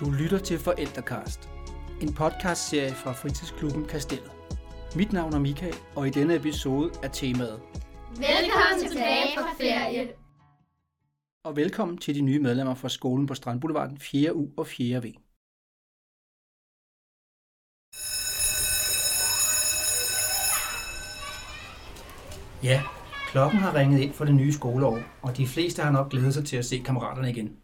Du lytter til Forældrekast, en podcastserie fra fritidsklubben Kastellet. Mit navn er Michael, og i denne episode er temaet Velkommen tilbage fra ferie. Og velkommen til de nye medlemmer fra skolen på Strandboulevarden 4. U og 4. V. Ja, klokken har ringet ind for det nye skoleår, og de fleste har nok glædet sig til at se kammeraterne igen.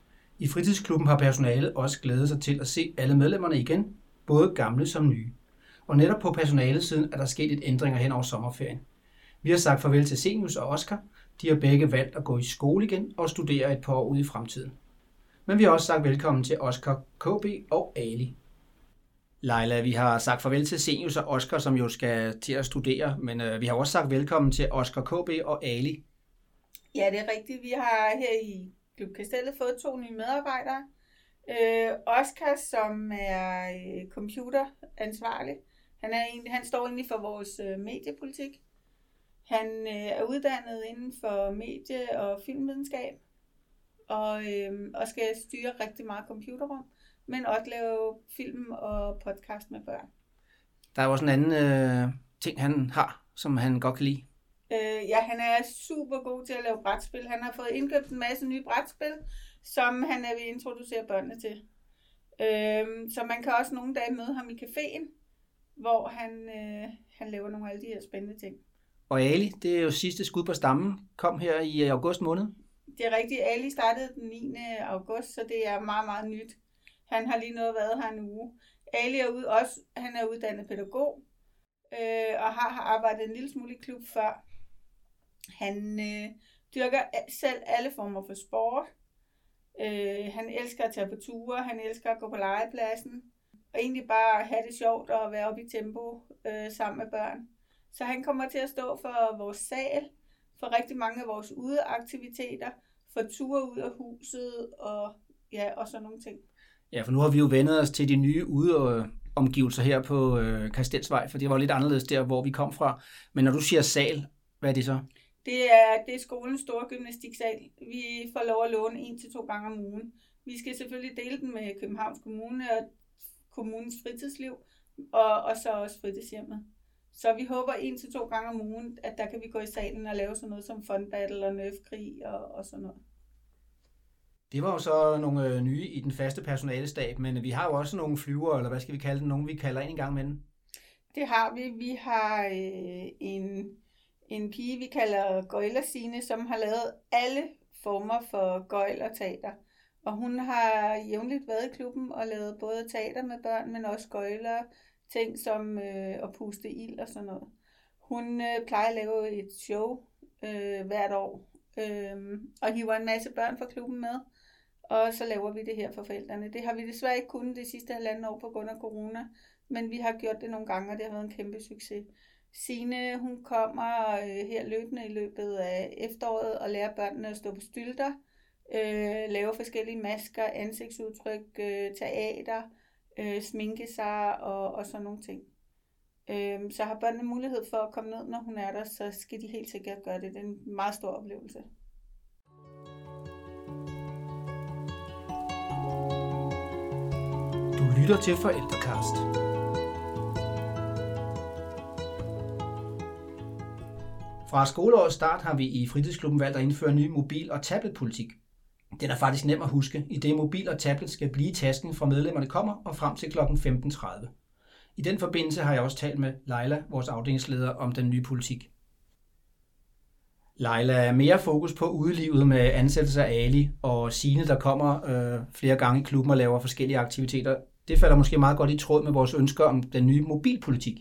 I fritidsklubben har personalet også glædet sig til at se alle medlemmerne igen, både gamle som nye. Og netop på personalesiden er der sket et ændringer hen over sommerferien. Vi har sagt farvel til Senius og Oscar. De har begge valgt at gå i skole igen og studere et par år ude i fremtiden. Men vi har også sagt velkommen til Oscar, KB og Ali. Leila, vi har sagt farvel til Senius og Oscar, som jo skal til at studere, men øh, vi har også sagt velkommen til Oscar, KB og Ali. Ja, det er rigtigt. Vi har her i Klub Kastellet fået to nye medarbejdere. Øh, Oscar, som er øh, computeransvarlig. Han, er egentlig, han står egentlig for vores øh, mediepolitik. Han øh, er uddannet inden for medie- og filmvidenskab. Og, øh, og skal styre rigtig meget computerrum. Men også lave film og podcast med børn. Der er også en anden øh, ting, han har, som han godt kan lide. Øh, ja, han er super god til at lave brætspil. Han har fået indkøbt en masse nye brætspil, som han er ved at introducere børnene til. Øh, så man kan også nogle dage møde ham i caféen, hvor han, øh, han laver nogle af de her spændende ting. Og Ali, det er jo sidste skud på stammen, kom her i august måned. Det er rigtigt. Ali startede den 9. august, så det er meget, meget nyt. Han har lige noget været her en uge. Ali er ud, også, han er uddannet pædagog, øh, og har, har arbejdet en lille smule i klub før. Han øh, dyrker selv alle former for sport. Øh, han elsker at tage på ture, han elsker at gå på legepladsen, og egentlig bare have det sjovt og være oppe i tempo øh, sammen med børn. Så han kommer til at stå for vores sal, for rigtig mange af vores udeaktiviteter, for ture ud af huset og, ja, og sådan nogle ting. Ja, for nu har vi jo vendet os til de nye udeomgivelser her på øh, Kastelsvej, for det var lidt anderledes der, hvor vi kom fra. Men når du siger sal, hvad er det så? Det er, det er skolens store gymnastiksal. Vi får lov at låne en til to gange om ugen. Vi skal selvfølgelig dele den med Københavns Kommune og kommunens fritidsliv, og, og så også fritidshjemmet. Så vi håber en til to gange om ugen, at der kan vi gå i salen og lave sådan noget som fun battle og nerfkrig og, og sådan noget. Det var jo så nogle øh, nye i den faste personalestab, men vi har jo også nogle flyver, eller hvad skal vi kalde det, nogen vi kalder ind en gang med den. Det har vi. Vi har øh, en pige, vi kalder Gøjlersine, som har lavet alle former for gøjl og teater. Og hun har jævnligt været i klubben og lavet både teater med børn, men også gøjler, ting som øh, at puste ild og sådan noget. Hun øh, plejer at lave et show øh, hvert år, øh, og hiver en masse børn fra klubben med. Og så laver vi det her for forældrene. Det har vi desværre ikke kunnet det sidste halvandet år på grund af corona, men vi har gjort det nogle gange, og det har været en kæmpe succes. Sine, hun kommer øh, her løbende i løbet af efteråret og lærer børnene at stå på stylter, øh, lave forskellige masker, ansigtsudtryk, øh, teater, øh, sminke sig og, og sådan nogle ting. Øh, så har børnene mulighed for at komme ned, når hun er der, så skal de helt sikkert gøre det. Det er en meget stor oplevelse. Du lytter til Forældrekast. Fra skoleårets start har vi i fritidsklubben valgt at indføre en ny mobil- og tabletpolitik. Den er faktisk nem at huske, i det mobil og tablet skal blive i tasken fra medlemmerne kommer og frem til kl. 15.30. I den forbindelse har jeg også talt med Leila, vores afdelingsleder, om den nye politik. Leila er mere fokus på udelivet med ansættelse af Ali og Sine, der kommer øh, flere gange i klubben og laver forskellige aktiviteter. Det falder måske meget godt i tråd med vores ønsker om den nye mobilpolitik.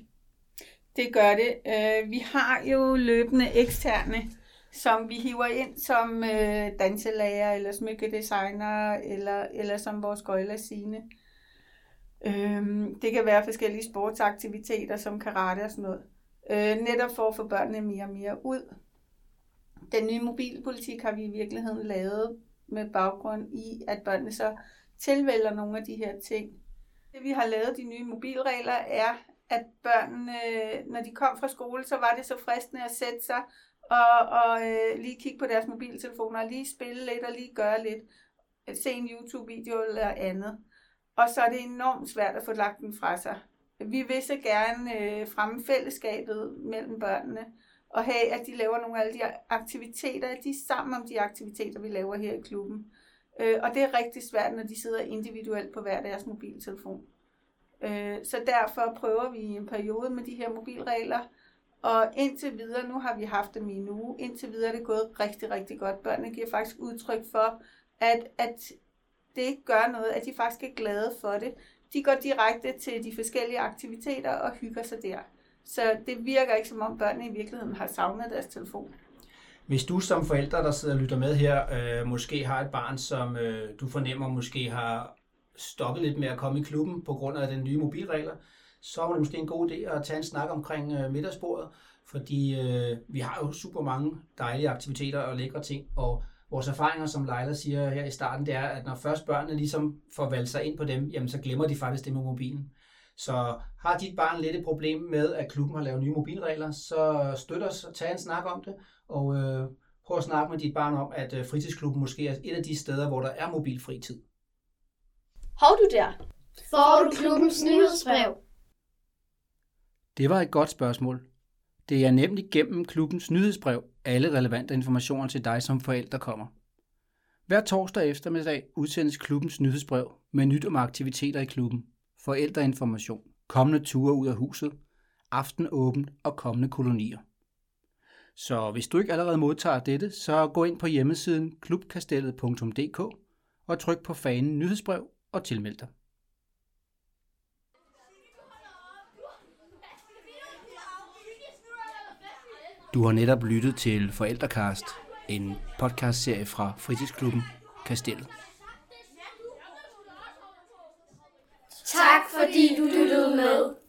Det gør det. Øh, vi har jo løbende eksterne, som vi hiver ind som øh, danselærer, eller smykkedesigner, eller, eller som vores gøjler sine. Øh, det kan være forskellige sportsaktiviteter, som karate og sådan noget. Øh, netop for at få børnene mere og mere ud. Den nye mobilpolitik har vi i virkeligheden lavet med baggrund i, at børnene så tilvælger nogle af de her ting. Det vi har lavet, de nye mobilregler, er, at børnene, når de kom fra skole, så var det så fristende at sætte sig og, og øh, lige kigge på deres mobiltelefoner, og lige spille lidt og lige gøre lidt. Se en YouTube-video eller andet. og så er det enormt svært at få lagt den fra sig. Vi vil så gerne øh, fremme fællesskabet mellem børnene, og have, at de laver nogle af alle de aktiviteter, at de er sammen om de aktiviteter, vi laver her i klubben. Øh, og det er rigtig svært, når de sidder individuelt på hver deres mobiltelefon. Øh, så derfor prøver vi en periode med de her mobilregler, og indtil videre, nu har vi haft dem i en uge, indtil videre er det gået rigtig, rigtig godt. Børnene giver faktisk udtryk for, at, at det ikke gør noget, at de faktisk er glade for det. De går direkte til de forskellige aktiviteter og hygger sig der. Så det virker ikke som om børnene i virkeligheden har savnet deres telefon. Hvis du som forælder, der sidder og lytter med her, øh, måske har et barn, som øh, du fornemmer måske har stoppet lidt med at komme i klubben på grund af den nye mobilregler, så var det måske en god idé at tage en snak omkring øh, middagsbordet, fordi øh, vi har jo super mange dejlige aktiviteter og lækre ting, og vores erfaringer, som Leila siger her i starten, det er, at når først børnene ligesom får valgt sig ind på dem, jamen så glemmer de faktisk det med mobilen. Så har dit barn lidt et problem med, at klubben har lavet nye mobilregler, så støt os og tag en snak om det, og øh, prøv at snakke med dit barn om, at øh, fritidsklubben måske er et af de steder, hvor der er mobilfri tid. Hov du der. Får du klubbens nyhedsbrev? Det var et godt spørgsmål. Det er nemlig gennem klubbens nyhedsbrev, alle relevante informationer til dig som forælder kommer. Hver torsdag eftermiddag udsendes klubbens nyhedsbrev med nyt om aktiviteter i klubben, forældreinformation, kommende ture ud af huset, aftenåbent og kommende kolonier. Så hvis du ikke allerede modtager dette, så gå ind på hjemmesiden klubkastellet.dk og tryk på fanen nyhedsbrev og tilmeld dig. Du har netop lyttet til Forældrekast, en podcastserie fra fritidsklubben Kastellet. Tak fordi du lyttede med.